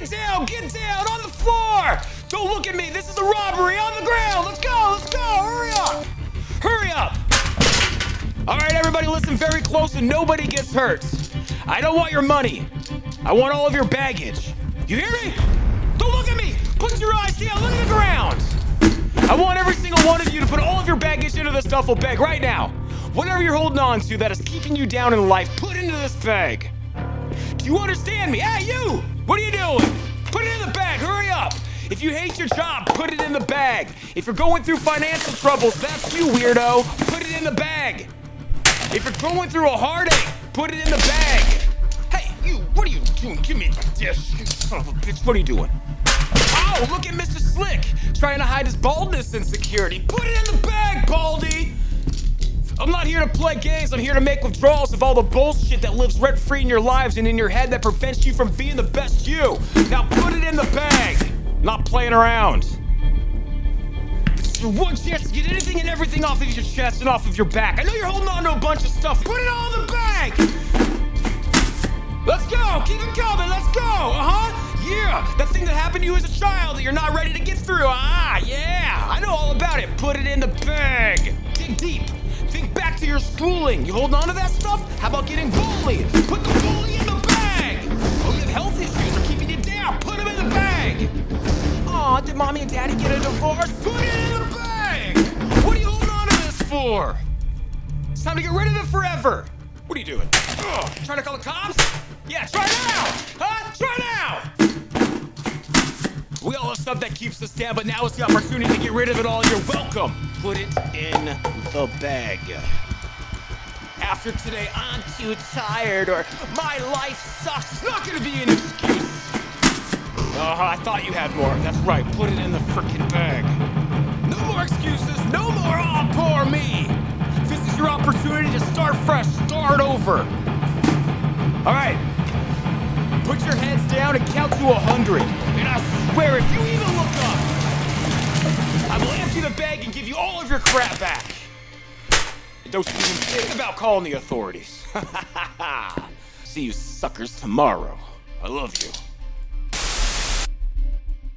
Everybody down! Get down! On the floor! Don't look at me! This is a robbery! On the ground! Let's go! Let's go! Hurry up! Hurry up! All right, everybody, listen very close and nobody gets hurt. I don't want your money. I want all of your baggage. You hear me? Don't look at me! Put your eyes down! Look at the ground! I want every single one of you to put all of your baggage into this duffel bag right now. Whatever you're holding on to that is keeping you down in life, put into this bag. Do you understand me? Hey, you! What are you doing? Put it in the bag, hurry up! If you hate your job, put it in the bag. If you're going through financial troubles, that's you, weirdo. Put it in the bag. If you're going through a heartache, put it in the bag. Hey, you, what are you doing? Give me this, you son of a bitch. What are you doing? Oh, look at Mr. Slick trying to hide his baldness insecurity. Put it in the bag, Baldy. I'm not here to play games. I'm here to make withdrawals of all the bullshit that lives rent free in your lives and in your head that prevents you from being the best you. Now put it in the bag. Not playing around. Is your one chance to get anything and everything off of your chest and off of your back. I know you're holding on to a bunch of stuff. Put it all in the bag. Let's go. Keep it coming. Let's go. Uh huh. Yeah. That thing that happened to you as a child that you're not ready to get through. Ah, yeah. I know all about it. Put it in the bag. Dig deep. Think back to your schooling. You holding on to that stuff? How about getting bullied? Put the bully in the bag. Oh, have health issues are keeping you down. Put them in the bag. Aw, did mommy and daddy get a divorce? Put it in the bag. What are you holding on to this for? It's time to get rid of it forever. What are you doing? Ugh, trying to call the cops? Yeah, try now! Huh? Stuff that keeps us down, but now is the opportunity to get rid of it all. You're welcome. Put it in the bag. After today, I'm too tired, or my life sucks. It's not gonna be an excuse. Uh, I thought you had more. That's right. Put it in the freaking bag. No more excuses. No more, oh, poor me. This is your opportunity to start fresh, start over. All right. Put your heads down and count to a hundred. And I swear, if you even look up, I will empty the bag and give you all of your crap back. And don't even think about calling the authorities. See you suckers tomorrow. I love you.